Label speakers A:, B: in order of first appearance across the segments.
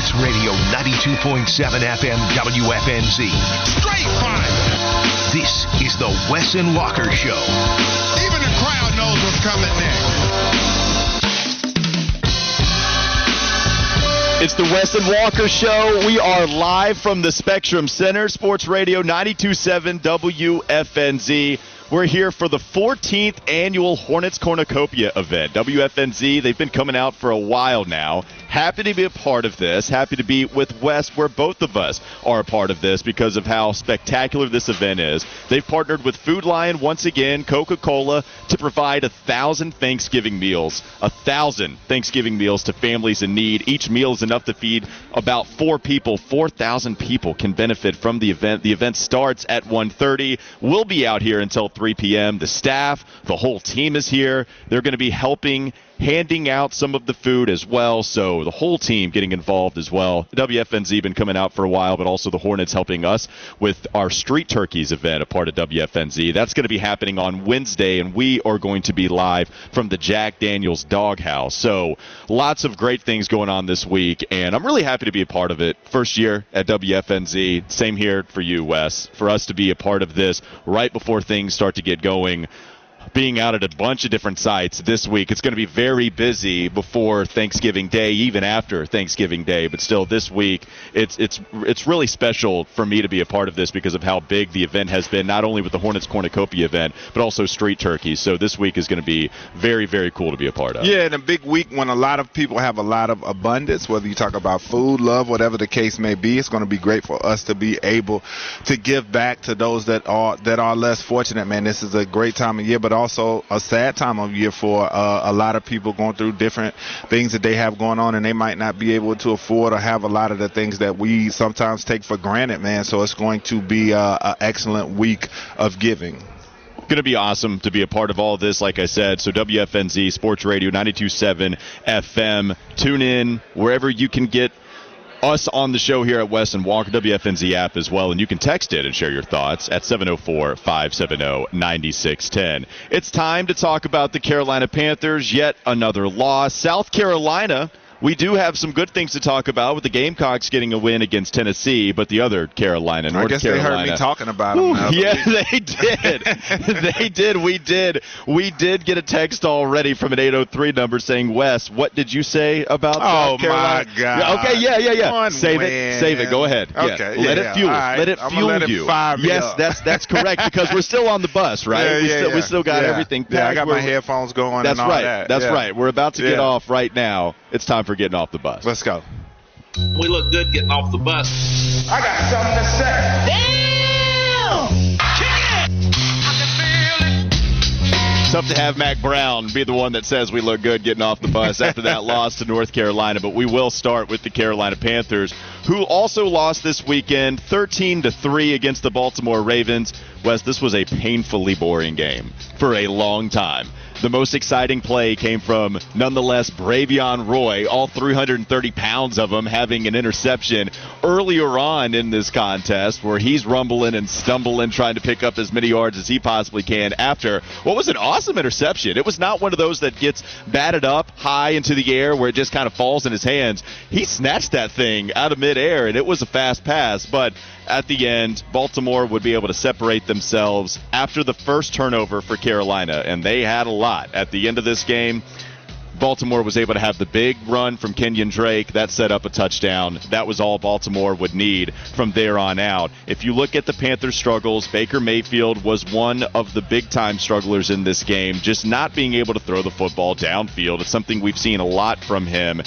A: Sports Radio 92.7 FM WFNZ.
B: Straight fire.
A: This is the Wes and Walker Show.
B: Even the crowd knows what's coming next.
C: It's the Wes and Walker Show. We are live from the Spectrum Center, Sports Radio 92.7 WFNZ. We're here for the 14th annual Hornets Cornucopia event. WFNZ, they've been coming out for a while now. Happy to be a part of this. Happy to be with Wes, where both of us are a part of this because of how spectacular this event is. They've partnered with Food Lion once again, Coca Cola, to provide a thousand Thanksgiving meals. A thousand Thanksgiving meals to families in need. Each meal is enough to feed about four people. 4,000 people can benefit from the event. The event starts at 1.30. We'll be out here until 3 p.m. The staff, the whole team is here. They're going to be helping handing out some of the food as well. So the whole team getting involved as well. WFNZ been coming out for a while, but also the Hornets helping us with our Street Turkeys event, a part of WFNZ. That's going to be happening on Wednesday, and we are going to be live from the Jack Daniels Doghouse. So lots of great things going on this week, and I'm really happy to be a part of it. First year at WFNZ. Same here for you, Wes. For us to be a part of this right before things start to get going being out at a bunch of different sites this week. It's going to be very busy before Thanksgiving Day, even after Thanksgiving Day. But still, this week it's it's it's really special for me to be a part of this because of how big the event has been, not only with the Hornets Cornucopia event, but also Street Turkeys. So this week is going to be very very cool to be a part of.
D: Yeah, and a big week when a lot of people have a lot of abundance, whether you talk about food, love, whatever the case may be. It's going to be great for us to be able to give back to those that are that are less fortunate. Man, this is a great time of year, but also a sad time of year for uh, a lot of people going through different things that they have going on, and they might not be able to afford or have a lot of the things that we sometimes take for granted, man. So it's going to be uh, an excellent week of giving
C: going to be awesome to be a part of all of this, like I said. So, WFNZ Sports Radio 927 FM. Tune in wherever you can get us on the show here at Wes and Walker WFNZ app as well, and you can text it and share your thoughts at 704-570-9610. It's time to talk about the Carolina Panthers. Yet another loss. South Carolina we do have some good things to talk about with the Gamecocks getting a win against Tennessee, but the other Carolina, North
D: I guess
C: Carolina.
D: they heard me talking about them. Now.
C: Yeah, they did. they did. We did. We did get a text already from an 803 number saying, "Wes, what did you say about
D: oh
C: South Carolina?"
D: my God.
C: Okay, yeah, yeah, yeah.
D: One
C: save
D: win.
C: it. Save it. Go ahead.
D: Okay.
C: Yeah. Let
D: yeah,
C: it fuel.
D: Right.
C: Let it fuel
D: let it
C: you.
D: fire me
C: yes,
D: up.
C: that's that's correct because we're still on the bus, right?
D: Yeah,
C: we
D: yeah,
C: still
D: yeah.
C: we still got everything.
D: Yeah, I got
C: We're-
D: my headphones going.
C: That's
D: and all
C: right.
D: That.
C: That's right. We're about to get off right now. It's time for getting off the bus.
D: Let's go.
E: We look good getting off the bus.
B: I got something to say.
C: tough to have Mack Brown be the one that says we look good getting off the bus after that loss to North Carolina. But we will start with the Carolina Panthers, who also lost this weekend, 13 to three against the Baltimore Ravens. Wes, this was a painfully boring game for a long time. The most exciting play came from, nonetheless, Bravvion Roy, all 330 pounds of him having an interception earlier on in this contest where he's rumbling and stumbling, trying to pick up as many yards as he possibly can after what was an awesome interception. It was not one of those that gets batted up high into the air where it just kind of falls in his hands. He snatched that thing out of midair, and it was a fast pass, but at the end, Baltimore would be able to separate themselves after the first turnover for Carolina, and they had a lot. At the end of this game, Baltimore was able to have the big run from Kenyan Drake. That set up a touchdown. That was all Baltimore would need from there on out. If you look at the Panthers' struggles, Baker Mayfield was one of the big time strugglers in this game, just not being able to throw the football downfield. It's something we've seen a lot from him.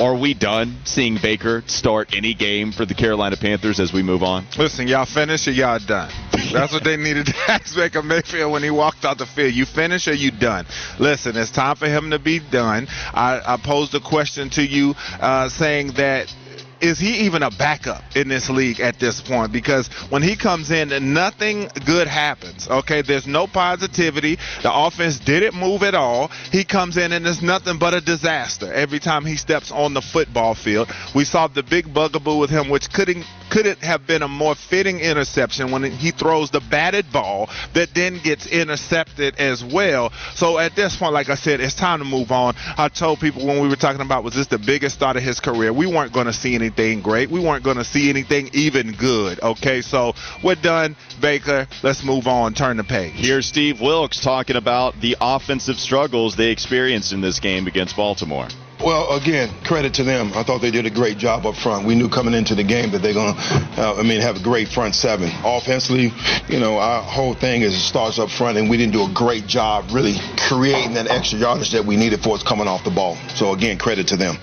C: Are we done seeing Baker start any game for the Carolina Panthers as we move on?
D: Listen, y'all finish or y'all done? That's what they needed to ask Baker Mayfield when he walked out the field. You finish or you done? Listen, it's time for him to be done. I, I posed a question to you uh, saying that is he even a backup in this league at this point? Because when he comes in, nothing good happens. Okay, there's no positivity. The offense didn't move at all. He comes in and it's nothing but a disaster every time he steps on the football field. We saw the big bugaboo with him, which couldn't could it have been a more fitting interception when he throws the batted ball that then gets intercepted as well? So at this point, like I said, it's time to move on. I told people when we were talking about was this the biggest start of his career, we weren't going to see anything great. We weren't going to see anything even good. Okay, so we're done. Baker, let's move on. Turn the page.
C: Here's Steve Wilks talking about the offensive struggles they experienced in this game against Baltimore.
F: Well, again, credit to them. I thought they did a great job up front. We knew coming into the game that they're going to, uh, I mean, have a great front seven. Offensively, you know, our whole thing is it starts up front, and we didn't do a great job really creating that extra yardage that we needed for us coming off the ball. So, again, credit to them.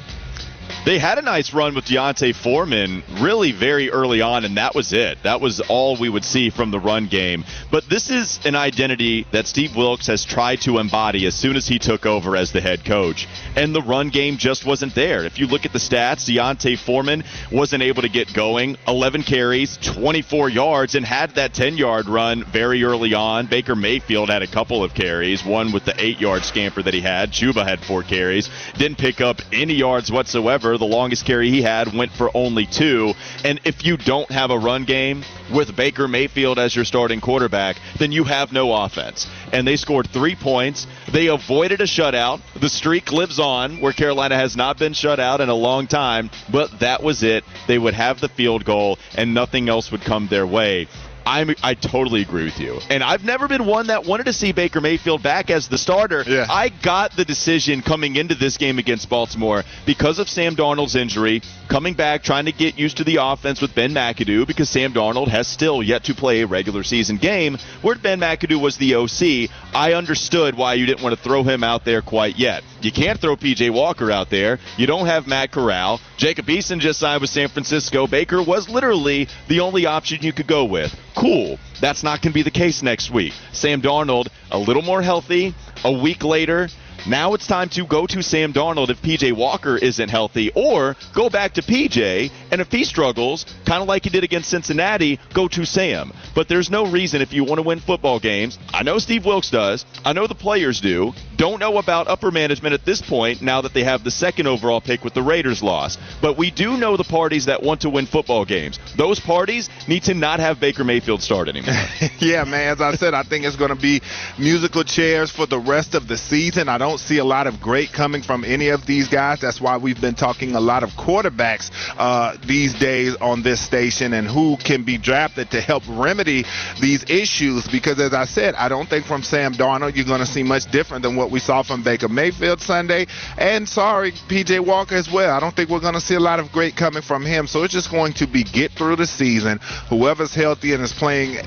C: They had a nice run with D'Onta Foreman really very early on, and that was it. That was all we would see from the run game. But this is an identity that Steve Wilks has tried to embody as soon as he took over as the head coach. And the run game just wasn't there. If you look at the stats, D'Onta Foreman wasn't able to get going. 11 carries, 24 yards, and had that 10 yard run very early on. Baker Mayfield had a couple of carries, one with the 8 yard scamper that he had. Chuba had four carries. Didn't pick up any yards whatsoever the longest carry he had went for only two. And if you don't have a run game with Baker Mayfield as your starting quarterback, then you have no offense. And they scored three points. They avoided a shutout. The streak lives on where Carolina has not been shut out in a long time, but that was it. They would have the field goal and nothing else would come their way. I'm, I totally agree with you. And I've never been one that wanted to see Baker Mayfield back as the starter.
D: Yeah.
C: I got the decision coming into this game against Baltimore because of Sam Darnold's injury, coming back, trying to get used to the offense with Ben McAdoo because Sam Darnold has still yet to play a regular season game where Ben McAdoo was the OC. I understood why you didn't want to throw him out there quite yet. You can't throw PJ Walker out there. You don't have Matt Corral. Jacob Eason just signed with San Francisco. Baker was literally the only option you could go with. Cool. That's not going to be the case next week. Sam Darnold, a little more healthy. A week later, now it's time to go to Sam Darnold if PJ Walker isn't healthy, or go back to PJ, and if he struggles, kind of like he did against Cincinnati, go to Sam. But there's no reason if you want to win football games. I know Steve Wilks does. I know the players do. Don't know about upper management at this point now that they have the second overall pick with the Raiders loss. But we do know the parties that want to win football games. Those parties need to not have Baker Mayfield start anymore.
D: yeah, man. As I said, I think it's going to be musical chairs for the rest of the season. I don't see a lot of great coming from any of these guys. That's why we've been talking a lot of quarterbacks uh, these days on this station and who can be drafted to help remedy these issues. Because as I said, I don't think from Sam Darnold you're going to see much different than what we saw from Baker Mayfield Sunday. And sorry, PJ Walker as well. I don't think we're going to see a lot of great coming from him. So it's just going to be get through the season. Whoever's healthy and is playing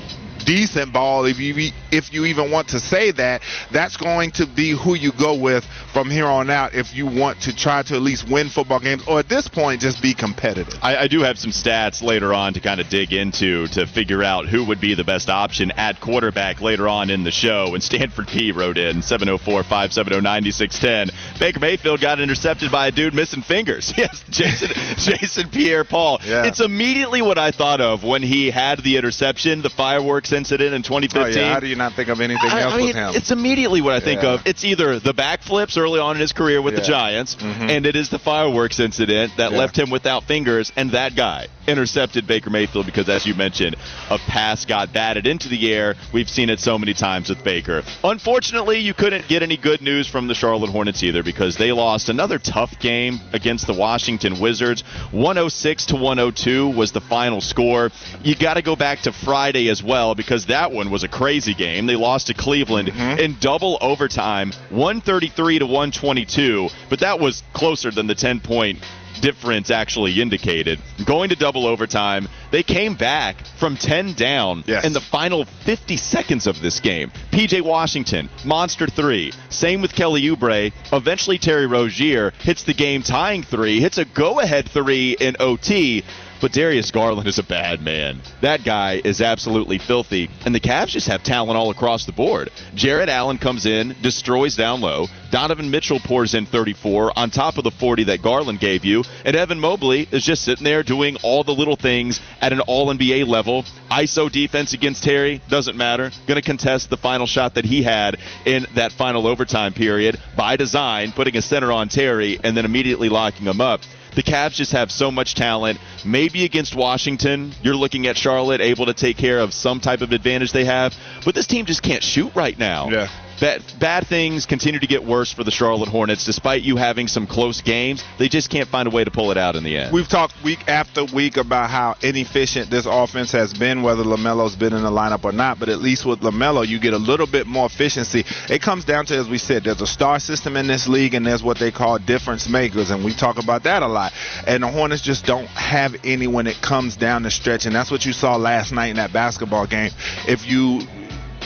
D: decent ball, if you if you even want to say that, that's going to be who you go with from here on out if you want to try to at least win football games, or at this point just be competitive.
C: I, I do have some stats later on to kind of dig into to figure out who would be the best option at quarterback later on in the show. And Stanford P wrote in 704-570-9610. Baker Mayfield got intercepted by a dude missing fingers. Yes, Jason Jason Pierre Paul.
D: Yeah.
C: It's immediately what I thought of when he had the interception, the fireworks incident in 2015.
D: Oh, yeah. How do you not think of anything
C: I,
D: else
C: I mean,
D: with him?
C: it's immediately what I think
D: Yeah.
C: of. It's either the backflips early on in his career with the
D: Yeah.
C: Giants,
D: Mhm.
C: and it is the fireworks incident that left him without fingers, and that guy intercepted Baker Mayfield because, as you mentioned, a pass got batted into the air. We've seen it so many times with Baker. Unfortunately, you couldn't get any good news from the Charlotte Hornets either because they lost another tough game against the Washington Wizards. 106 to 102 was the final score. You got to go back to Friday as well because that one was a crazy game. They lost to Cleveland mm-hmm. in double overtime, 133 to 122, but that was closer than the 10 point difference actually indicated. Going to double overtime, they came back from 10 down
D: Yes.
C: in the final 50 seconds of this game. PJ Washington, monster three. Same with Kelly Oubre. Eventually, Terry Rozier hits the game tying three, hits a go ahead three in OT. But Darius Garland is a bad man. That guy is absolutely filthy. And the Cavs just have talent all across the board. Jarrett Allen comes in, destroys down low. Donovan Mitchell pours in 34 on top of the 40 that Garland gave you. And Evan Mobley is just sitting there doing all the little things at an all NBA level. ISO defense against Terry doesn't matter. Going to contest the final shot that he had in that final overtime period by design, putting a center on Terry and then immediately locking him up. The Cavs just have so much talent. Maybe against Washington, you're looking at Charlotte able to take care of some type of advantage they have, but this team just can't shoot right now.
D: Yeah.
C: Bad, bad things continue to get worse for the Charlotte Hornets. Despite you having some close games, they just can't find a way to pull it out in the end.
D: We've talked week after week about how inefficient this offense has been, whether LaMelo's been in the lineup or not. But at least with LaMelo, you get a little bit more efficiency. It comes down to, as we said, there's a star system in this league, and there's what they call difference makers, and we talk about that a lot. And the Hornets just don't have any when it comes down the stretch, and that's what you saw last night in that basketball game. If you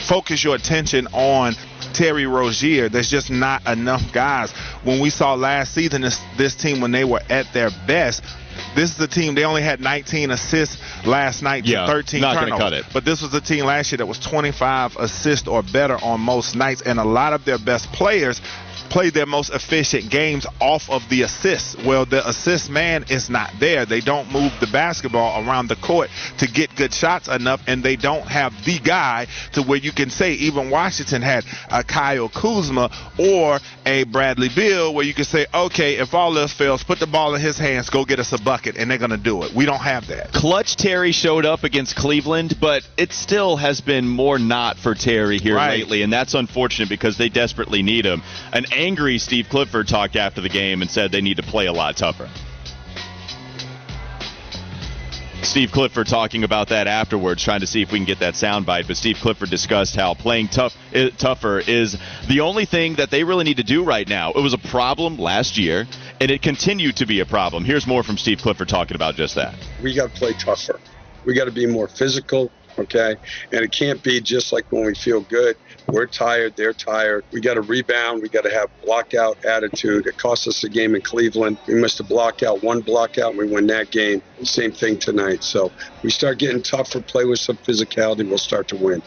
D: focus your attention on Terry Rozier. There's just not enough guys. When we saw last season this, this team when they were at their best, this is the team. They only had 19 assists last night
C: Yeah,
D: to 13
C: not
D: turnovers.
C: cut it.
D: But this was the team last year that was 25 assists or better on most nights, and a lot of their best players played their most efficient games off of the assists. Well, the assist man is not there. They don't move the basketball around the court to get good shots enough, and they don't have the guy to where you can say even Washington had a Kyle Kuzma or a Bradley Beal, where you can say, okay, if all else fails, put the ball in his hands, go get us a bucket, and they're going to do it. We don't have that.
C: Clutch Terry showed up against Cleveland, but it still has been more not for Terry here
D: Right.
C: lately, and that's unfortunate because they desperately need him. An angry Steve Clifford talked after the game and said they need to play a lot tougher. Steve Clifford talking about that afterwards, trying to see if we can get that soundbite. But Steve Clifford discussed how playing tough, tougher is the only thing that they really need to do right now. It was a problem last year, and it continued to be a problem. Here's more from Steve Clifford talking about just that.
G: we got to play tougher. We got to be more physical, okay? And it can't be just like when we feel good. We're tired, they're tired. We got to rebound. We got to have blockout attitude. It cost us a game in Cleveland. We must have blocked out one blockout and we win that game. Same thing tonight. So we start getting tougher, play with some physicality, we'll start to win.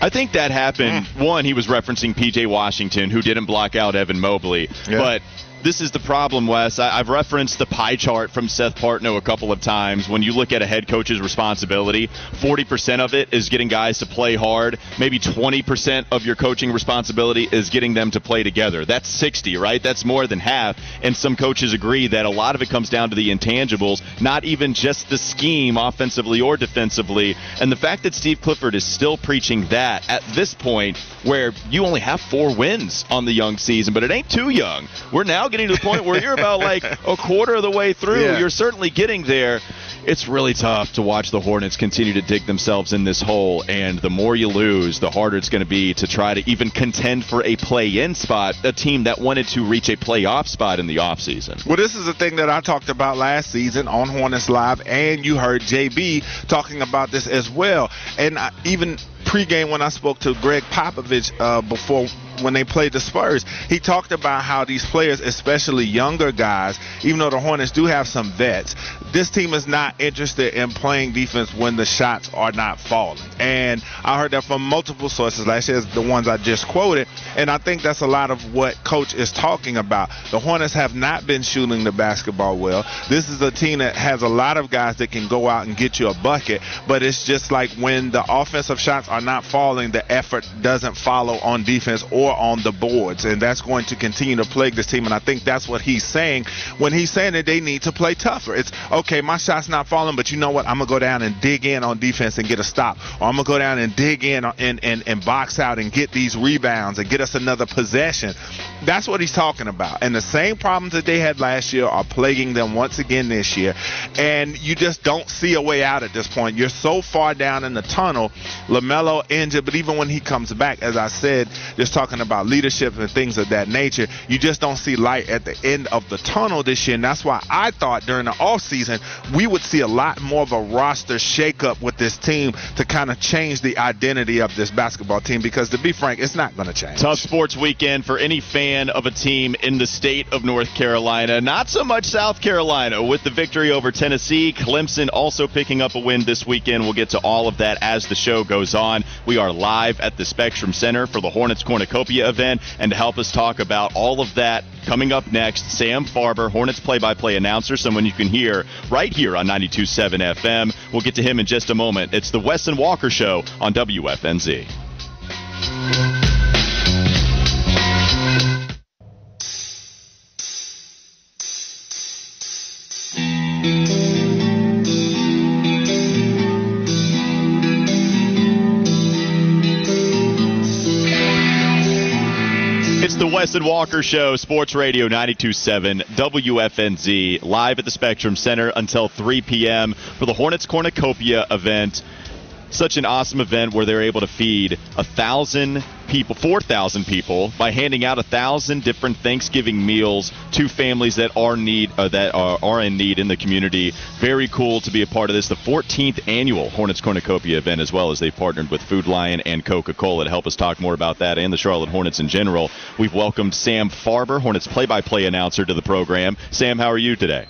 C: I think that happened. Hmm. One, he was referencing PJ Washington, who didn't block out Evan Mobley.
D: Yeah.
C: But this is the problem, Wes. I, I've referenced the pie chart from Seth Partnow a couple of times. When you look at a head coach's responsibility, 40% of it is getting guys to play hard. Maybe 20% of your coaching responsibility is getting them to play together. That's 60, right? That's more than half. And some coaches agree that a lot of it comes down to the intangibles, not even just the scheme offensively or defensively. And the fact that Steve Clifford is still preaching that at this point where you only have four wins on the young season, but it ain't too young. We're now getting to the point where you're about like a quarter of the way through.
D: Yeah.
C: You're certainly getting there. It's really tough to watch the Hornets continue to dig themselves in this hole, and the more you lose, the harder it's going to be to try to even contend for a play-in spot. A team that wanted to reach a playoff spot in the offseason.
D: Well, this is the thing that I talked about last season on Hornets Live, and you heard JB talking about this as well. And I, even pregame when I spoke to Gregg Popovich uh, before when they played the Spurs, he talked about how these players, especially younger guys, even though the Hornets do have some vets, this team is not interested in playing defense when the shots are not falling. And I heard that from multiple sources last year, the ones I just quoted. And I think that's a lot of what Coach is talking about. The Hornets have not been shooting the basketball well. This is a team that has a lot of guys that can go out and get you a bucket, but it's just like when the offensive shots are not falling, the effort doesn't follow on defense or on the boards. And that's going to continue to plague this team. And I think that's what he's saying when he's saying that they need to play tougher. It's okay, my shot's not falling, but you know what? I'm going to go down and dig in on defense and get a stop. Or I'm going to go down and dig in and, and, and box out and get these rebounds and get us another possession. That's what he's talking about. And the same problems that they had last year are plaguing them once again this year. And you just don't see a way out at this point. You're so far down in the tunnel. LaMelo injured, but even when he comes back, as I said, just talking about leadership and things of that nature, you just don't see light at the end of the tunnel this year. And that's why I thought during the offseason we would see a lot more of a roster shakeup with this team to kind of change the identity of this basketball team because to be frank, it's not going to change.
C: Tough sports weekend for any fan of a team in the state of North Carolina. Not so much South Carolina with the victory over Tennessee. Clemson also picking up a win this weekend. We'll get to all of that as the show goes on. We are live at the Spectrum Center for the Hornets Cornucopia event. And to help us talk about all of that coming up next, Sam Farber, Hornets play by play announcer, someone you can hear right here on 92.7 FM. We'll get to him in just a moment. It's the Wes and Walker Show on WFNZ. It's Wes and Walker Show, Sports Radio 92.7 WFNZ, live at the Spectrum Center until 3 p.m. for the Hornets Cornucopia event such an awesome event where they're able to feed a thousand people, four thousand people, by handing out a thousand different Thanksgiving meals to families that are need uh, that are, are in need in the community. Very cool to be a part of this. The 14th annual Hornets Cornucopia event, as well as they've partnered with Food Lion and Coca-Cola to help us talk more about that and the Charlotte Hornets in general. We've welcomed Sam Farber, Hornets play-by-play announcer, to the program. Sam, how are you today?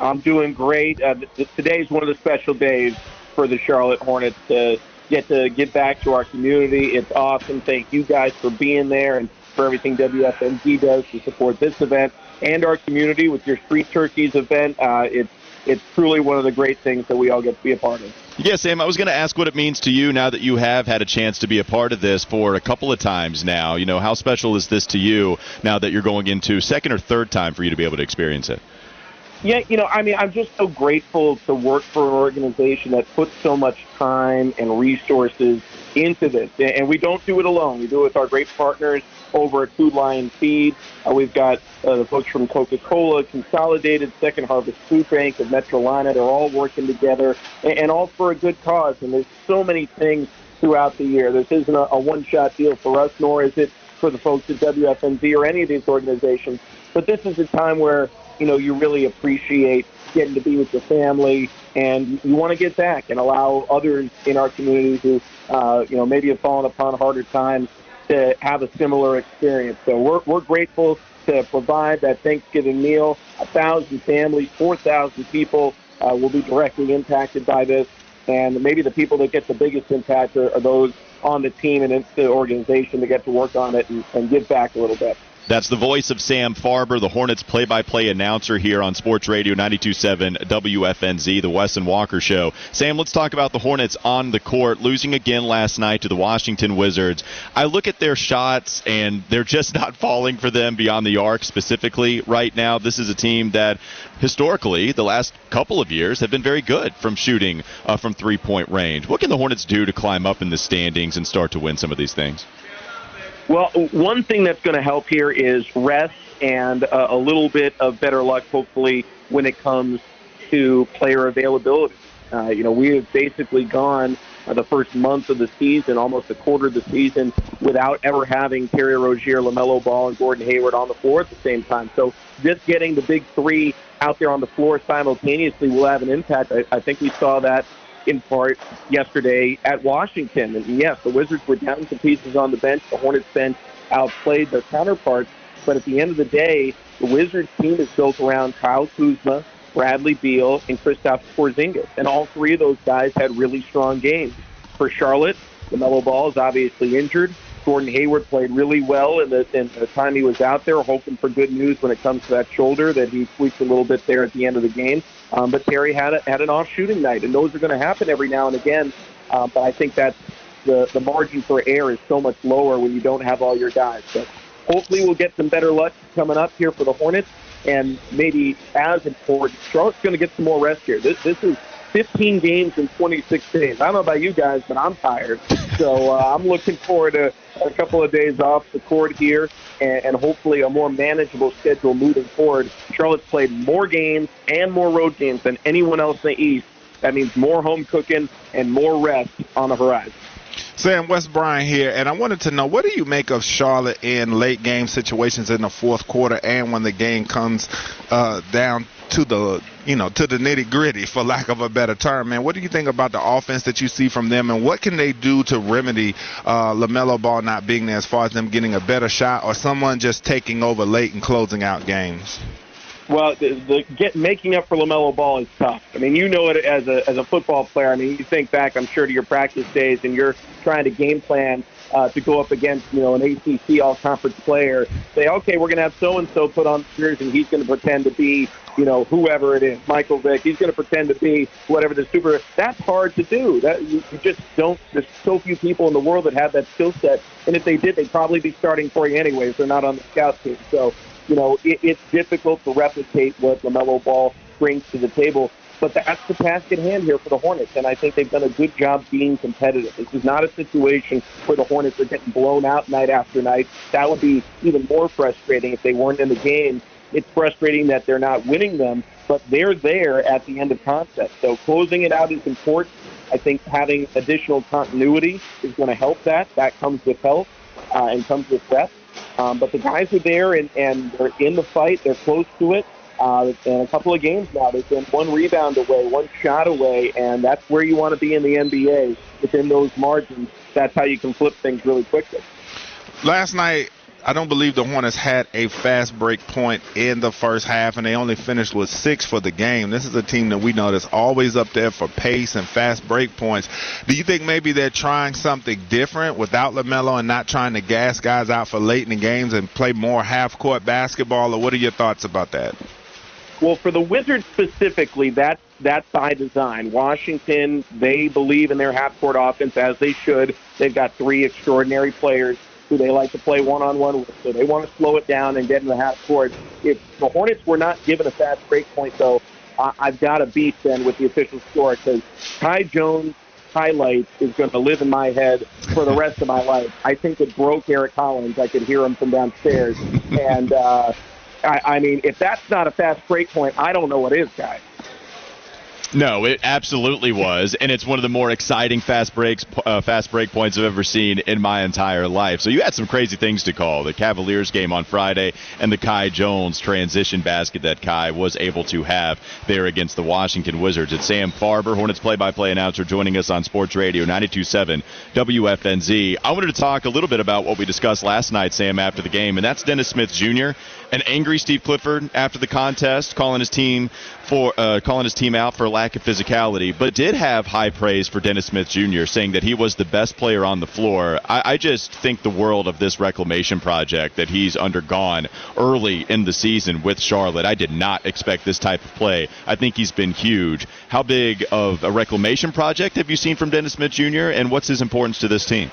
H: I'm doing great. Uh, th- today's one of the special days for the Charlotte Hornets to get to get back to our community. It's awesome. Thank you guys for being there and for everything WFNZ does to support this event and our community with your Street Turkeys event. Uh, it's it's truly one of the great things that we all get to be a part of.
C: Yeah, Sam, I was going to ask what it means to you now that you have had a chance to be a part of this for a couple of times now. You know, how special is this to you now that you're going into second or third time for you to be able to experience it?
H: Yeah, you know, I mean, I'm just so grateful to work for an organization that puts so much time and resources into this. And we don't do it alone. We do it with our great partners over at Food Lion Feed. Uh, we've got uh, the folks from Coca-Cola, Consolidated, Second Harvest Food Bank, and Metrolina. They're all working together, and, and all for a good cause. And there's so many things throughout the year. This isn't a, a one-shot deal for us, nor is it for the folks at WFNZ or any of these organizations. But this is a time where you know, you really appreciate getting to be with your family, and you want to get back and allow others in our community who, uh, you know, maybe have fallen upon harder times to have a similar experience. So we're, we're grateful to provide that Thanksgiving meal. A thousand families, 4,000 people uh, will be directly impacted by this. And maybe the people that get the biggest impact are, are those on the team and in the organization to get to work on it and, and give back a little bit.
C: That's the voice of Sam Farber, the Hornets play by play announcer here on Sports Radio 927 WFNZ, the Wes and Walker Show. Sam, let's talk about the Hornets on the court, losing again last night to the Washington Wizards. I look at their shots, and they're just not falling for them beyond the arc specifically right now. This is a team that historically, the last couple of years, have been very good from shooting uh, from three point range. What can the Hornets do to climb up in the standings and start to win some of these things?
H: Well, one thing that's going to help here is rest and uh, a little bit of better luck, hopefully, when it comes to player availability. Uh, you know, we have basically gone uh, the first month of the season, almost a quarter of the season, without ever having Terry Rozier, LaMelo Ball, and Gordon Hayward on the floor at the same time. So just getting the big three out there on the floor simultaneously will have an impact. I, I think we saw that in part yesterday at Washington. And yes, the Wizards were down some pieces on the bench. The Hornets bench outplayed their counterparts. But at the end of the day, the Wizards team is built around Kyle Kuzma, Bradley Beal, and Kristaps Porzingis. And all three of those guys had really strong games. For Charlotte, LaMelo Ball is obviously injured. Gordon Hayward played really well in the, in the time he was out there, hoping for good news when it comes to that shoulder that he tweaked a little bit there at the end of the game. Um, but Terry had a, had an off shooting night, and those are going to happen every now and again. Um, but I think that the the margin for error is so much lower when you don't have all your guys. So hopefully we'll get some better luck coming up here for the Hornets, and maybe as important, Charlotte's going to get some more rest here. This this is 15 games in 26 days. I don't know about you guys, but I'm tired. So uh, I'm looking forward to a couple of days off the court here and, and hopefully a more manageable schedule moving forward. Charlotte's played more games and more road games than anyone else in the East. That means more home cooking and more rest on the horizon.
D: Sam West Bryan here, and I wanted to know what do you make of Charlotte in late game situations in the fourth quarter and when the game comes uh, down to the you know to the nitty gritty, for lack of a better term, man. What do you think about the offense that you see from them, and what can they do to remedy uh, Lamelo Ball not being there, as far as them getting a better shot, or someone just taking over late and closing out games?
H: Well, the, the get making up for Lamelo Ball is tough. I mean, you know it as a as a football player. I mean, you think back, I'm sure, to your practice days, and you're trying to game plan uh, to go up against, you know, an ACC all-conference player. Say, okay, we're going to have so and so put on the jersey, and he's going to pretend to be you know, whoever it is, Michael Vick, he's going to pretend to be whatever the super. That's hard to do. That you, you just don't. There's so few people in the world that have that skill set, and if they did, they'd probably be starting for you anyways. They're not on the scout team, so you know it, it's difficult to replicate what Lamelo Ball brings to the table. But that's the task at hand here for the Hornets, and I think they've done a good job being competitive. This is not a situation where the Hornets are getting blown out night after night. That would be even more frustrating if they weren't in the game. It's frustrating that they're not winning them, but they're there at the end of concept. So closing it out is important. I think having additional continuity is going to help that. That comes with health uh, and comes with rest. Um, but the guys are there and, and they're in the fight. They're close to it. Uh, a couple of games now, they've been one rebound away, one shot away, and that's where you want to be in the NBA within those margins. That's how you can flip things really quickly.
D: Last night, I don't believe the Hornets had a fast break point in the first half, and they only finished with six for the game. This is a team that we know that's always up there for pace and fast break points. Do you think maybe they're trying something different without LaMelo and not trying to gas guys out for late in the games and play more half court basketball, or what are your thoughts about that?
H: Well, for the Wizards specifically, that's that's by design. Washington, they believe in their half court offense as they should. They've got three extraordinary players who they like to play one on one with. So they want to slow it down and get in the half court. If the Hornets were not given a fast break point, though, I- I've got to beat then with the official score because Kai Jones highlight is going to live in my head for the rest of my life. I think it broke Eric Collins. I could hear him from downstairs. And uh, I, I mean, if that's not a fast break point, I don't know what is, guys.
C: No, it absolutely was, and it's one of the more exciting fast breaks, uh, fast break points I've ever seen in my entire life. So you had some crazy things to call: the Cavaliers game on Friday and the Kai Jones transition basket that Kai was able to have there against the Washington Wizards. It's Sam Farber, Hornets play-by-play announcer, joining us on Sports Radio 92.7 WFNZ. I wanted to talk a little bit about what we discussed last night, Sam, after the game, and that's Dennis Smith Jr. An angry Steve Clifford after the contest, calling his team for uh, calling his team out for lack of physicality, but did have high praise for Dennis Smith Jr., saying that he was the best player on the floor. I, I just think the world of this reclamation project that he's undergone early in the season with Charlotte. I did not expect this type of play. I think he's been huge. How big of a reclamation project have you seen from Dennis Smith Jr., and what's his importance to this team?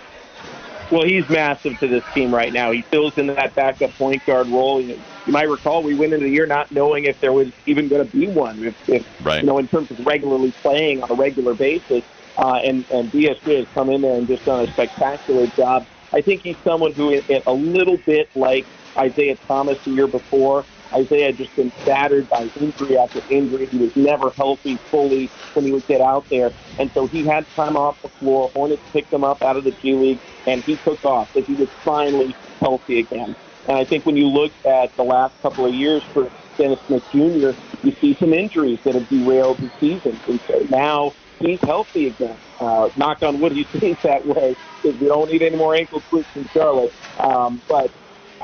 H: Well, he's massive to this team right now. He fills in that backup point guard role. You, might recall we went into the year not knowing if there was even going to be one, if, if
C: right.
H: you know, in terms of regularly playing on a regular basis. Uh, and and DSJ has come in there and just done a spectacular job. I think he's someone who, is a little bit like Isaiah Thomas the year before, Isaiah had just been battered by injury after injury. He was never healthy fully when he would get out there. And so he had time off the floor. Hornets picked him up out of the G League, and he took off as he was finally healthy again. And I think when you look at the last couple of years for Dennis Smith Jr., you see some injuries that have derailed the season. And so now he's healthy again. Uh, knock on wood, he seems that way because we don't need any more ankle tweaks in Charlotte. Um, but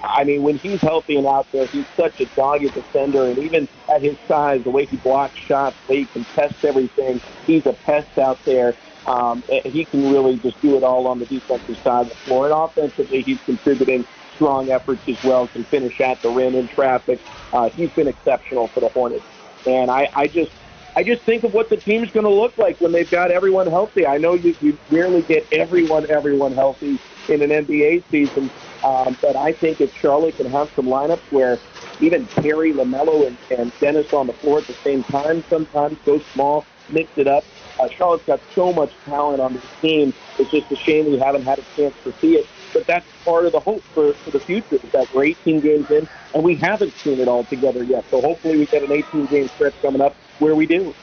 H: I mean, when he's healthy and out there, he's such a dogged defender, and even at his size, the way he blocks shots, the way he contests everything, he's a pest out there. Um, he can really just do it all on the defensive side of the floor, and offensively, he's contributing strong efforts as well. Can finish at the rim in traffic. Uh, he's been exceptional for the Hornets, and I, I just I just think of what the team's going to look like when they've got everyone healthy. I know you, you rarely get everyone, everyone healthy in an NBA season, um, but I think if Charlotte can have some lineups where even Terry, LaMelo, and, and Dennis on the floor at the same time, sometimes go small, mix it up. Uh, Charlotte's got so much talent on this team. It's just a shame we haven't had a chance to see it. But that's part of the hope for, for the future is that we're 18 games in, and we haven't seen it all together yet. So hopefully we get an 18 game stretch coming up where we do.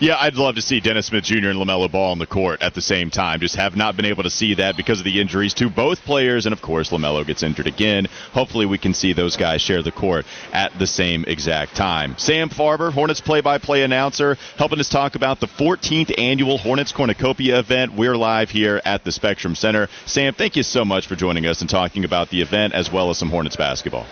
C: Yeah, I'd love to see Dennis Smith Jr. and LaMelo Ball on the court at the same time. Just have not been able to see that because of the injuries to both players. And of course, LaMelo gets injured again. Hopefully, we can see those guys share the court at the same exact time. Sam Farber, Hornets play by play announcer, helping us talk about the 14th annual Hornets Cornucopia event. We're live here at the Spectrum Center. Sam, thank you so much for joining us and talking about the event as well as some Hornets basketball.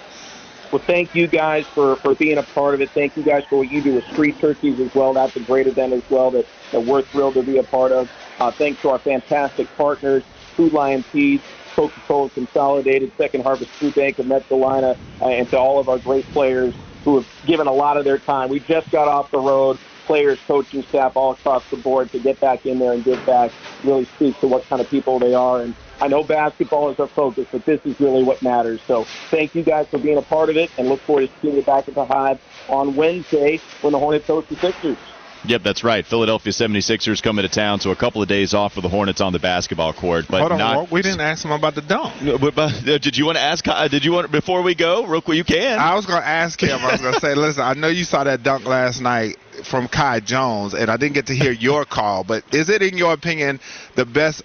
H: Well, thank you guys for, for being a part of it. Thank you guys for what you do with Street Turkeys as well. That's a great event as well that, that we're thrilled to be a part of. Uh, thanks to our fantastic partners, Food Lion Feeds, Coca-Cola Consolidated, Second Harvest Food Bank of Metrolina, uh, and to all of our great players who have given a lot of their time. We just got off the road players, coaching staff all across the board to get back in there and give back really speaks to what kind of people they are. And I know basketball is our focus, but this is really what matters. So thank you guys for being a part of it and look forward to seeing you back at the Hive on Wednesday when the Hornets host the Sixers.
C: Yep, that's right. Philadelphia 76ers coming to town, so a couple of days off for the Hornets on the basketball court. But
D: Hold on,
C: not,
D: we didn't ask him about the dunk.
C: But, but, uh, did you want to ask? uh, Did you want before we go, real quick? You can.
D: I was gonna ask him. I was gonna say, listen, I know you saw that dunk last night from Kai Jones, and I didn't get to hear your call. But is it, in your opinion, the best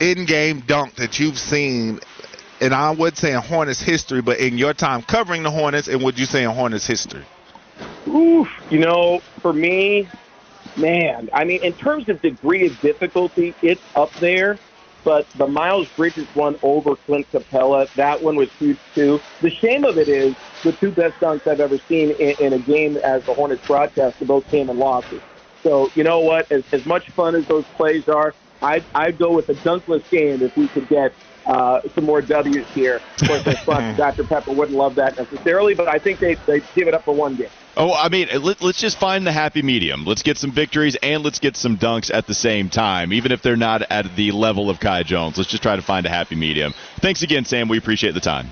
D: in-game dunk that you've seen? And I would say in Hornets history, but in your time covering the Hornets, and would you say in Hornets history?
H: Oof, you know, for me, man, I mean, in terms of degree of difficulty, it's up there. But the Miles Bridges one over Clint Capela, that one was huge too. The shame of it is the two best dunks I've ever seen in, in a game as the Hornets broadcaster both came in losses. So you know what? As, as much fun as those plays are, I'd, I'd go with a dunkless game if we could get uh, some more W's here. Of course, I thought Dr. Pepper wouldn't love that necessarily, but I think they they give it up for one game.
C: Oh, I mean, let, us just find the happy medium. Let's get some victories and let's get some dunks at the same time, even if they're not at the level of Kai Jones. Let's just try to find a happy medium. Thanks again, Sam. We appreciate the time.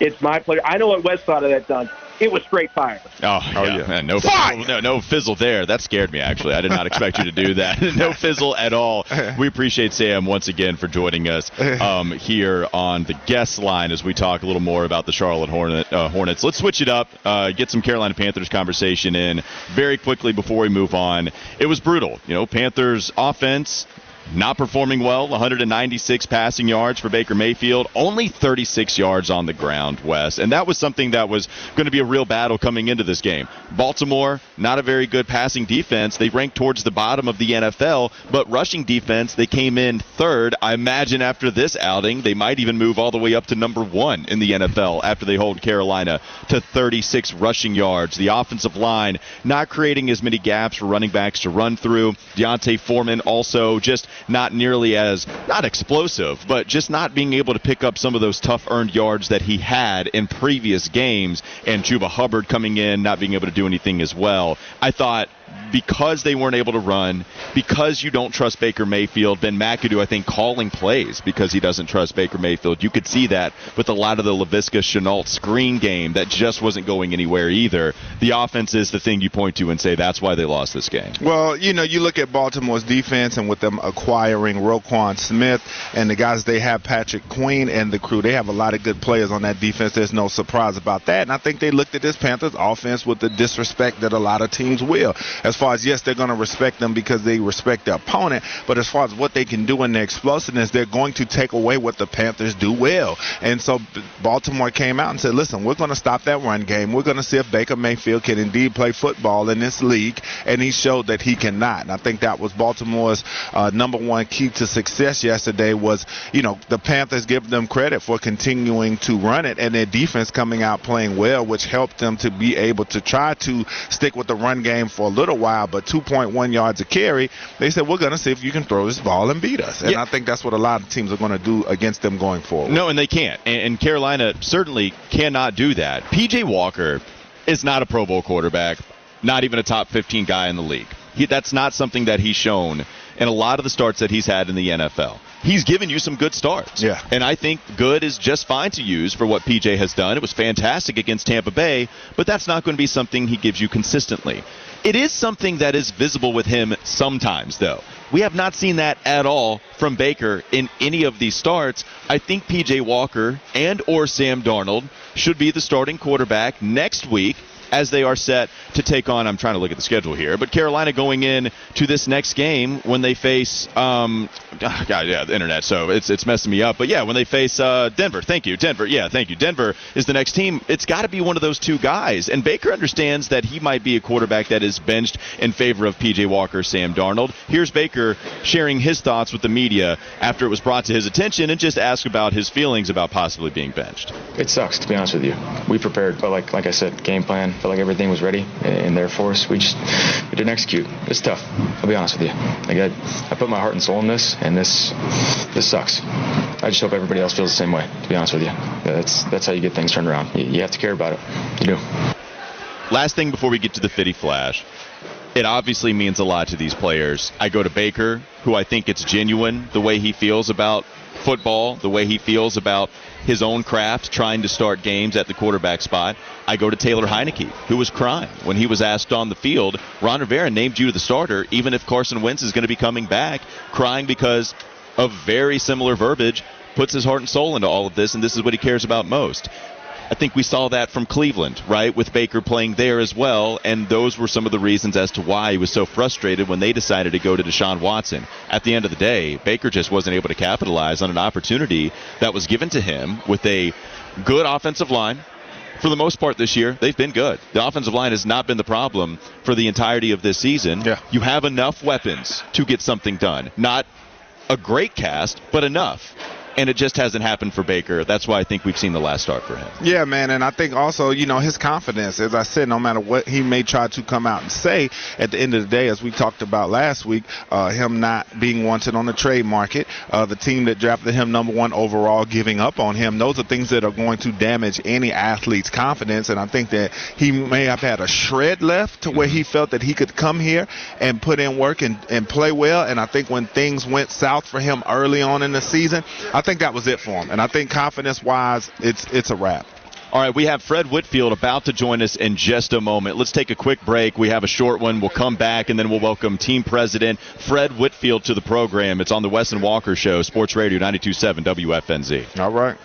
H: It's my pleasure. I know what Wes thought of that dunk. It was straight fire.
C: Oh, oh yeah. Man, no, fizzle, no, no fizzle there. That scared me, actually. I did not expect you to do that. no fizzle at all. We appreciate Sam once again for joining us um, here on the guest line as we talk a little more about the Charlotte Hornet, uh, Hornets. Let's switch it up, uh, get some Carolina Panthers conversation in very quickly before we move on. It was brutal. You know, Panthers offense not performing well. 196 passing yards for Baker Mayfield, only 36 yards on the ground, Wes. And that was something that was going to be a real battle coming into this game. Baltimore, not a very good passing defense. They ranked towards the bottom of the NFL, but rushing defense, they came in third. I imagine after this outing, they might even move all the way up to number one in the NFL after they hold Carolina to 36 rushing yards. The offensive line not creating as many gaps for running backs to run through. D'Onta Foreman also just not nearly as not explosive, but just not being able to pick up some of those tough earned yards that he had in previous games. And Chuba Hubbard coming in, not being able to do anything as well. I thought because they weren't able to run, because you don't trust Baker Mayfield, Ben McAdoo, I think, calling plays because he doesn't trust Baker Mayfield. You could see that with a lot of the Laviska Shenault screen game that just wasn't going anywhere either. The offense is the thing you point to and say that's why they lost this game.
D: Well, you know, you look at Baltimore's defense and with them acquiring Roquan Smith and the guys they have, Patrick Queen and the crew, they have a lot of good players on that defense. There's no surprise about that. And I think they looked at this Panthers offense with the disrespect that a lot of teams will as far as yes, they're going to respect them because they respect the opponent, but as far as what they can do in their explosiveness, they're going to take away what the Panthers do well. And so Baltimore came out and said, "Listen, we're going to stop that run game. We're going to see if Baker Mayfield can indeed play football in this league." And he showed that he cannot. And I think that was Baltimore's uh, number one key to success yesterday was, you know, the Panthers give them credit for continuing to run it and their defense coming out playing well, which helped them to be able to try to stick with the run game for a little while, but 2.1 yards a carry, they said, we're going to see if you can throw this ball and beat us. And yeah. I think that's what a lot of teams are going to do against them going forward.
C: No, and they can't. And, Carolina certainly cannot do that. PJ Walker is not a Pro Bowl quarterback, not even a top 15 guy in the league. He, that's not something that he's shown in a lot of the starts that he's had in the NFL he's given you some good starts.
D: Yeah.
C: And I think good is just fine to use for what PJ has done. It was fantastic against Tampa Bay, but that's not going to be something he gives you consistently. It is something that is visible with him sometimes, though. We have not seen that at all from Baker in any of these starts. I think PJ Walker and or Sam Darnold should be the starting quarterback next week as they are set to take on. I'm trying to look at the schedule here, but Carolina going in to this next game when they face, um, God, yeah, the internet. So it's it's messing me up. But yeah, when they face uh, Denver. Thank you, Denver. Yeah, thank you. Denver is the next team. It's got to be one of those two guys. And Baker understands that he might be a quarterback that is benched in favor of PJ Walker, Sam Darnold. Here's Baker sharing his thoughts with the media after it was brought to his attention and just ask about his feelings about possibly being benched.
I: It sucks to be honest with you. We prepared, but like like I said, game plan felt like everything was ready eh, in there for us. We just we didn't execute. It's tough. I'll be honest with you. Like I, I put my heart and soul in this, and this this sucks. I just hope everybody else feels the same way. To be honest with you, that's that's how you get things turned around. You, you have to care about it. You do.
C: Last thing before we get to the Fitty Flash. It obviously means a lot to these players. I go to Baker, who I think it's genuine the way he feels about football, the way he feels about his own craft, trying to start games at the quarterback spot. I go to Taylor Heinicke, who was crying when he was asked on the field, Ron Rivera named you the starter, even if Carson Wentz is going to be coming back, crying because of very similar verbiage, puts his heart and soul into all of this, and this is what he cares about most. I think we saw that from Cleveland, right, with Baker playing there as well, and those were some of the reasons as to why he was so frustrated when they decided to go to Deshaun Watson. At the end of the day, Baker just wasn't able to capitalize on an opportunity that was given to him with a good offensive line. For the most part this year, they've been good. The offensive line has not been the problem for the entirety of this season.
D: Yeah.
C: You have enough weapons to get something done. Not a great cast, but enough and it just hasn't happened for Baker. That's why I think we've seen the last start for him.
D: Yeah, man, and I think also, you know, his confidence, as I said, no matter what he may try to come out and say, at the end of the day, as we talked about last week, uh, him not being wanted on the trade market, uh, the team that drafted him number one overall giving up on him, those are things that are going to damage any athlete's confidence. And I think that he may have had a shred left to where he felt that he could come here and put in work and, and play well. And I think when things went south for him early on in the season, I think that was it for him. And I think confidence wise, it's it's a wrap.
C: All right, we have Fred Whitfield about to join us in just a moment. Let's take a quick break. We have a short one. We'll come back and then we'll welcome team president Fred Whitfield to the program. It's on the Wes and Walker Show, Sports Radio 927 WFNZ.
D: All right.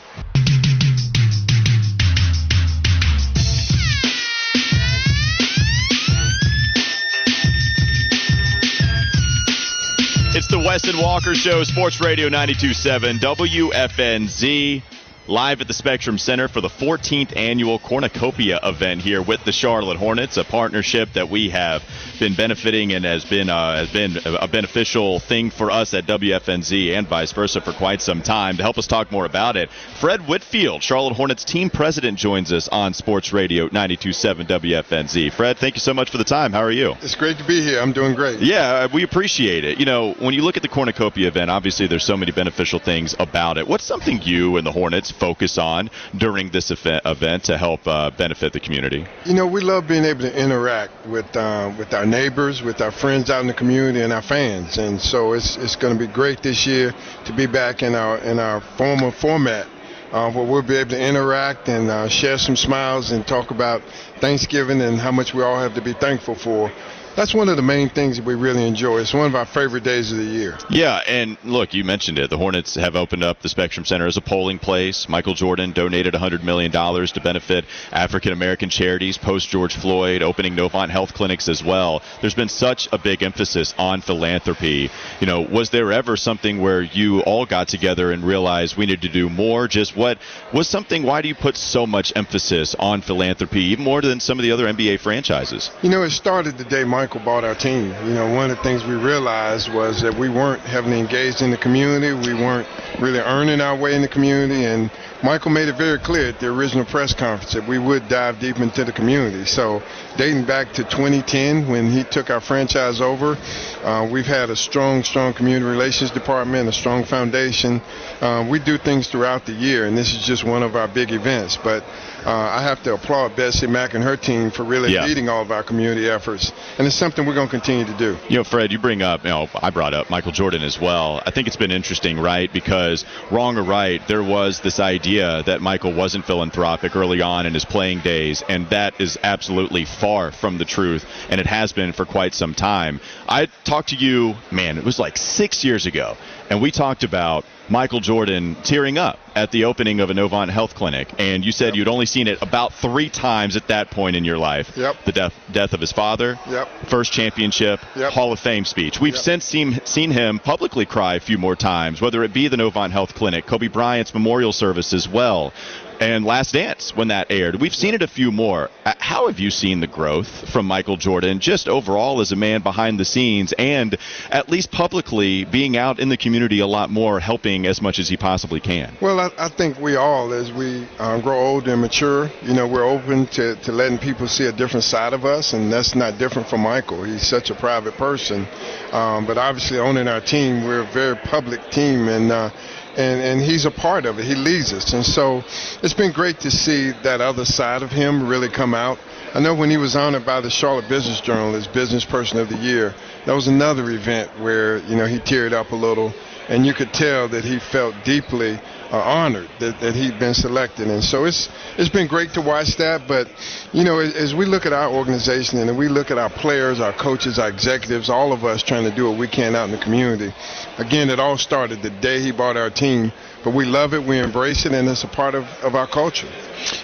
C: It's the Wes and Walker Show, Sports Radio 927 WFNZ. Live at the Spectrum Center for the 14th annual Cornucopia event here with the Charlotte Hornets, a partnership that we have been benefiting and has been uh, has been a beneficial thing for us at WFNZ and vice versa for quite some time. To help us talk more about it, Fred Whitfield, Charlotte Hornets team president, joins us on Sports Radio 92.7 WFNZ. Fred, thank you so much for the time. How are you?
J: It's great to be here. I'm doing great.
C: Yeah, we appreciate it. You know, when you look at the Cornucopia event, obviously there's so many beneficial things about it. What's something you and the Hornets focus on during this event to help uh, benefit the community?
J: You know, we love being able to interact with uh, with our neighbors, with our friends out in the community, and our fans. And so it's it's going to be great this year to be back in our in our former format. Uh, where we'll be able to interact and uh, share some smiles and talk about Thanksgiving and how much we all have to be thankful for that's one of the main things that we really enjoy. It's one of our favorite days of the year.
C: Yeah, and look, you mentioned it. The Hornets have opened up the Spectrum Center as a polling place. Michael Jordan donated $100 million to benefit African American charities post George Floyd, opening Novant Health clinics as well. There's been such a big emphasis on philanthropy. You know, was there ever something where you all got together and realized we need to do more? Just what was something? Why do you put so much emphasis on philanthropy, even more than some of the other NBA franchises?
J: You know, it started the day Michael Michael bought our team. You know, one of the things we realized was that we weren't heavily engaged in the community. We weren't really earning our way in the community. And Michael made it very clear at the original press conference that we would dive deep into the community. So, dating back to 2010 when he took our franchise over, uh, we've had a strong, strong community relations department, a strong foundation. Uh, we do things throughout the year, and this is just one of our big events. But uh, I have to applaud Betsy Mack and her team for really yeah. leading all of our community efforts, and it's something we're going to continue to do.
C: You know, Fred, you bring up, you know, I brought up Michael Jordan as well. I think it's been interesting, right? Because wrong or right, there was this idea that Michael wasn't philanthropic early on in his playing days, and that is absolutely far from the truth, and it has been for quite some time. I talked to you, man, it was like six years ago, and we talked about Michael Jordan tearing up at the opening of a Novant Health Clinic, and you said yep. you'd only seen it about three times at that point in your life.
J: Yep.
C: The death death of his father.
J: Yep.
C: First championship.
J: Yep.
C: Hall of Fame speech. We've
J: yep.
C: since seen seen him publicly cry a few more times, whether it be the Novant Health Clinic, Kobe Bryant's memorial service as well and Last Dance when that aired. We've seen it a few more. Uh, how have you seen the growth from Michael Jordan, just overall as a man behind the scenes, and at least publicly being out in the community a lot more, helping as much as he possibly can?
J: Well, I, I think we all, as we uh, grow older and mature, you know, we're open to, to letting people see a different side of us, and that's not different from Michael. He's such a private person. Um, but obviously, owning our team, we're a very public team, and uh, and, and he's a part of it. He leads us. And so it's been great to see that other side of him really come out. I know when he was honored by the Charlotte Business Journal as Business Person of the Year, that was another event where, you know, he teared up a little, and you could tell that he felt deeply uh, honored that, that he'd been selected. And so it's it's been great to watch that. But you know, as, as, we look at our organization and we look at our players, our coaches, our executives, all of us trying to do what we can out in the community. Again, it all started the day he bought our team. But we love it, we embrace it, and it's a part of, of our culture.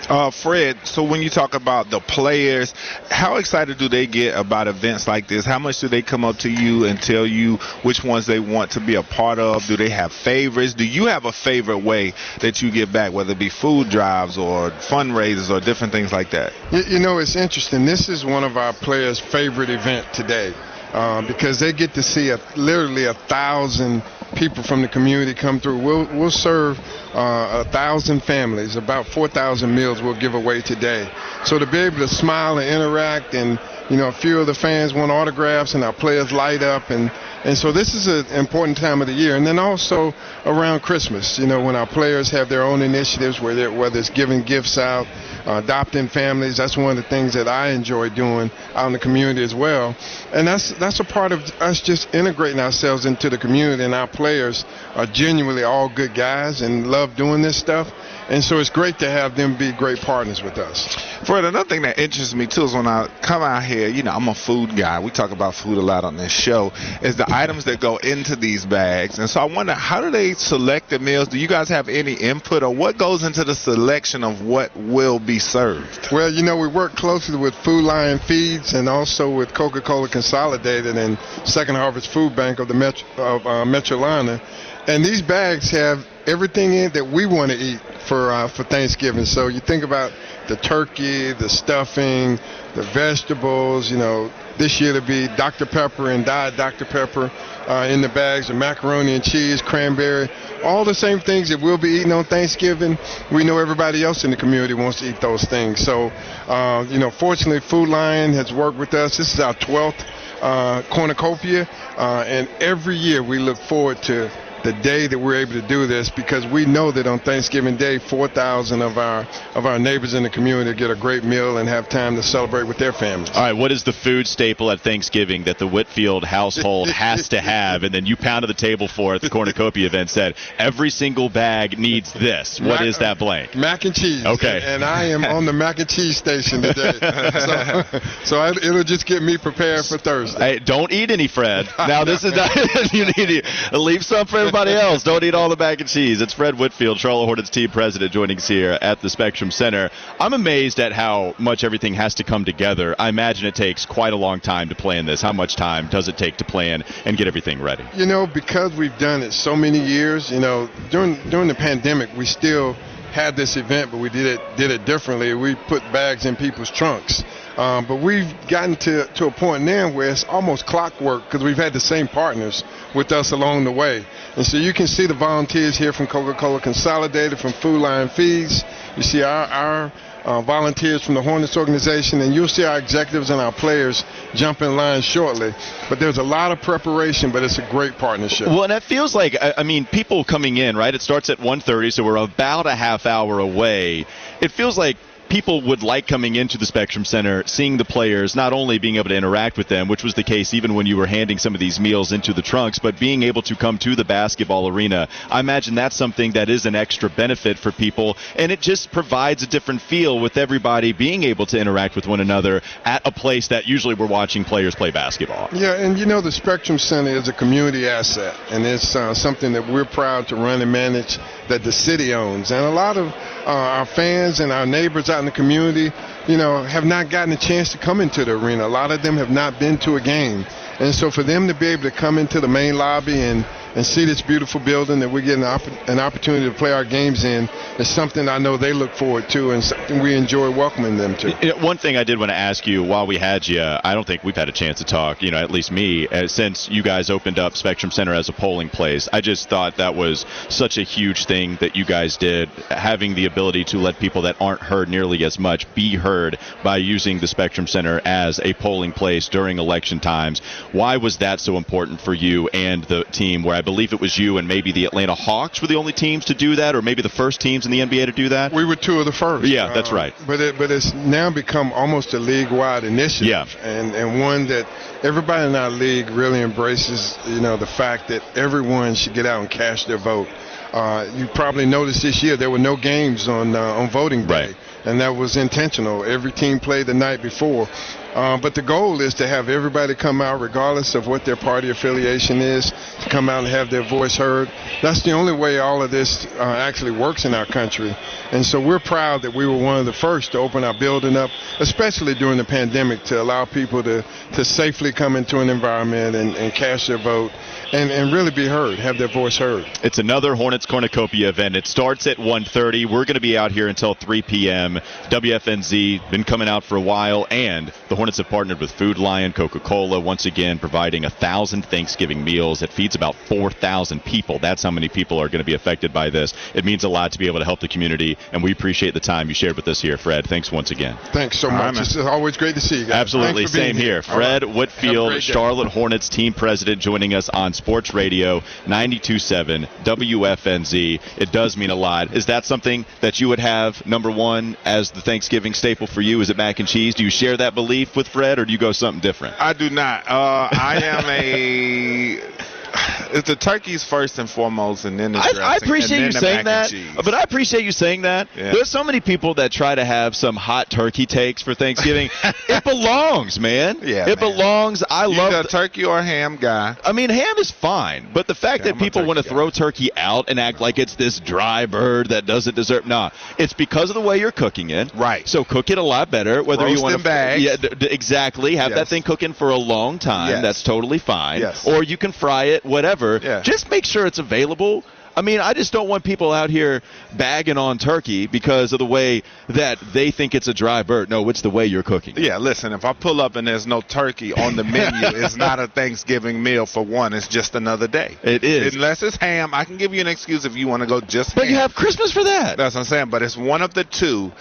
D: Uh, Fred, so when you talk about the players, how excited do they get about events like this? How much do they come up to you and tell you which ones they want to be a part of? Do they have favorites? Do you have a favorite way that you give back, whether it be food drives or fundraisers or different things like that?
J: You, you know, it's interesting. This is one of our players' favorite event today. Uh, because they get to see a, literally a thousand people from the community come through. We'll we'll serve uh, a thousand families, about four thousand meals we'll give away today. So to be able to smile and interact, and you know, a few of the fans want autographs, and our players light up, and and so this is an important time of the year. And then also around Christmas, you know, when our players have their own initiatives, whether whether it's giving gifts out, Uh, adopting families. That's one of the things that I enjoy doing out in the community as well. And that's that's a part of us just integrating ourselves into the community. And our players are genuinely all good guys and love doing this stuff. And so it's great to have them be great partners with us.
D: Fred, another thing that interests me too is when I come out here, you know, I'm a food guy. We talk about food a lot on this show, is the items that go into these bags. And so I wonder, how do they select the meals? Do you guys have any input or what goes into the selection of what will be served?
J: Well, you know, we work closely with Food Lion Feeds and also with Coca Cola Consolidated and Second Harvest Food Bank of the Metro, of uh, Metrolina. And these bags have everything in that we want to eat for uh, for Thanksgiving. So you think about the turkey, the stuffing, the vegetables. You know, this year to be Dr. Pepper and Diet Dr. Pepper uh, in the bags, the macaroni and cheese, cranberry, all the same things that we'll be eating on Thanksgiving. We know everybody else in the community wants to eat those things. So, uh, you know, fortunately, Food Lion has worked with us. This is our 12th uh, cornucopia, uh, and every year we look forward to the day that we're able to do this because we know that on Thanksgiving Day, 4,000 of our of our neighbors in the community get a great meal and have time to celebrate with their families.
C: All right, what is the food staple at Thanksgiving that the Whitfield household has to have? And then you pounded the table for at the cornucopia event said every single bag needs this. What mac, is that blank?
J: Mac and cheese.
C: Okay.
J: And, and I am on the mac and cheese station today, so, so I, it'll just get me prepared for Thursday.
C: Hey, don't eat any, Fred. Now this is not, you need to leave some for everybody else. Don't eat all the mac and cheese. It's Fred Whitfield, Charlotte Hornets team president, joining us here at the Spectrum Center. I'm amazed at how much everything has to come together. I imagine it takes quite a long time to plan this. How much time does it take to plan and get everything ready?
J: You know, because we've done it so many years, you know, during during the pandemic, we still had this event, but we did it did it differently. We put bags in people's trunks. Um, but we've gotten to, to a point now where it's almost clockwork because we've had the same partners with us along the way. And so you can see the volunteers here from Coca-Cola Consolidated, from Food Lion Feeds. You see our, our uh, volunteers from the Hornets organization, and you'll see our executives and our players jump in line shortly. But there's a lot of preparation, but it's a great partnership.
C: Well, and it feels like I mean, people coming in, right? It starts at 1:30, so we're about a half hour away. It feels like people would like coming into the Spectrum Center, seeing the players, not only being able to interact with them, which was the case even when you were handing some of these meals into the trunks, but being able to come to the basketball arena. I imagine that's something that is an extra benefit for people, and it just provides a different feel with everybody being able to interact with one another at a place that usually we're watching players play basketball.
J: Yeah, and you know, the Spectrum Center is a community asset, and it's uh, something that we're proud to run and manage that the city owns. And a lot of uh, our fans and our neighbors out in the community, you know, have not gotten a chance to come into the arena. A lot of them have not been to a game. And so for them to be able to come into the main lobby and and see this beautiful building that we're getting an opportunity to play our games in is something I know they look forward to and something we enjoy welcoming them to.
C: One thing I did want to ask you while we had you, I don't think we've had a chance to talk, you know, at least me, uh, since you guys opened up Spectrum Center as a polling place. I just thought that was such a huge thing that you guys did, having the ability to let people that aren't heard nearly as much be heard by using the Spectrum Center as a polling place during election times. Why was that so important for you and the team? Where I believe it was you and maybe the Atlanta Hawks were the only teams to do that, or maybe the first teams in the NBA to do that.
J: We were two of the first.
C: Yeah, that's
J: Uh,
C: right.
J: But it, but it's now become almost a league-wide initiative.
C: Yeah.
J: And and one that everybody in our league really embraces. You know, the fact that everyone should get out and cast their vote. Uh, you probably noticed this year there were no games on uh, on voting day,
C: Right.
J: and that was intentional. Every team played the night before. Uh, but the goal is to have everybody come out, regardless of what their party affiliation is, to come out and have their voice heard. That's the only way all of this uh, actually works in our country. And so we're proud that we were one of the first to open our building up, especially during the pandemic, to allow people to, to safely come into an environment and, and cast their vote and, and really be heard, have their voice heard.
C: It's another Hornets Cornucopia event. It starts at 1:30. We're going to be out here until 3 p.m. WFNZ been coming out for a while, and the Hornets have partnered with Food Lion, Coca-Cola, once again providing a thousand Thanksgiving meals. It feeds about 4,000 people. That's how many people are going to be affected by this. It means a lot to be able to help the community, and we appreciate the time you shared with us here, Fred. Thanks once again.
J: Thanks so much.
D: man.
J: It's always great to see you guys.
C: Absolutely,
J: Thanks for being
C: same here.
J: All right.
C: Fred
J: Have a
C: Whitfield. Charlotte Hornets team president, joining us on Sports Radio 92.7 WFNZ. It does mean a lot. Is that something that you would have number one as the Thanksgiving staple for you? Is it mac and cheese? Do you share that belief with Fred, or do you go something different?
D: I do not. Uh, I am a. It's the turkeys first and foremost, and then the
C: I,
D: dressing,
C: I appreciate
D: and
C: you saying that, but I appreciate you saying that.
D: Yeah.
C: There's so many people that try to have some hot turkey takes for Thanksgiving. it belongs, man.
D: Yeah,
C: it
D: man.
C: belongs. I
D: you
C: love
D: turkey or ham guy.
C: I mean, ham is fine, but the fact
D: Yeah,
C: that
D: I'm
C: people want to throw turkey out and act like it's this dry bird that doesn't deserve, nah, it's because of the way you're cooking it.
D: Right.
C: So cook it a lot better. Whether
D: Roast
C: you want
D: in bags.
C: yeah, d- exactly. Have that thing cooking for a long time.
D: Yes.
C: That's totally fine.
D: Yes.
C: Or you can fry it, whatever.
D: Yeah.
C: Just make sure it's available. I mean, I just don't want people out here bagging on turkey because of the way that they think it's a dry bird. No, it's the way you're cooking.
D: Yeah, listen, if I pull up and there's no turkey on the menu, it's not a Thanksgiving meal for one. It's just another day.
C: It is.
D: Unless it's ham, I can give you an excuse if you want to go just
C: But
D: ham.
C: you have Christmas for that.
D: That's what I'm saying. But it's one of the two.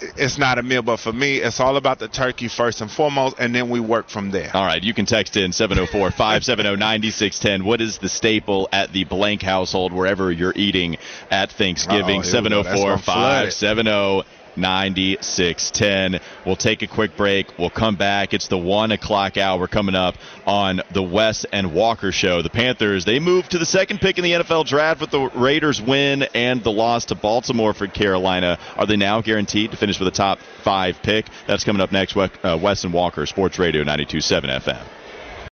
D: It's not a meal, but for me, it's all about the turkey first and foremost, and then we work from there.
C: All right, you can text in 704 570 9610. What is the staple at the blank household, wherever you're eating at Thanksgiving?
D: Uh-oh, here we go. That's
C: 704
D: gonna flood it.
C: 570 9610. We'll take a quick break. We'll come back. It's the 1 o'clock hour coming up on the Wes and Walker Show. The Panthers, they moved to the second pick in the NFL draft with the Raiders win and the loss to Baltimore for Carolina. Are they now guaranteed to finish with a top five pick? That's coming up next. Uh, Wes and Walker, Sports Radio 927 FM.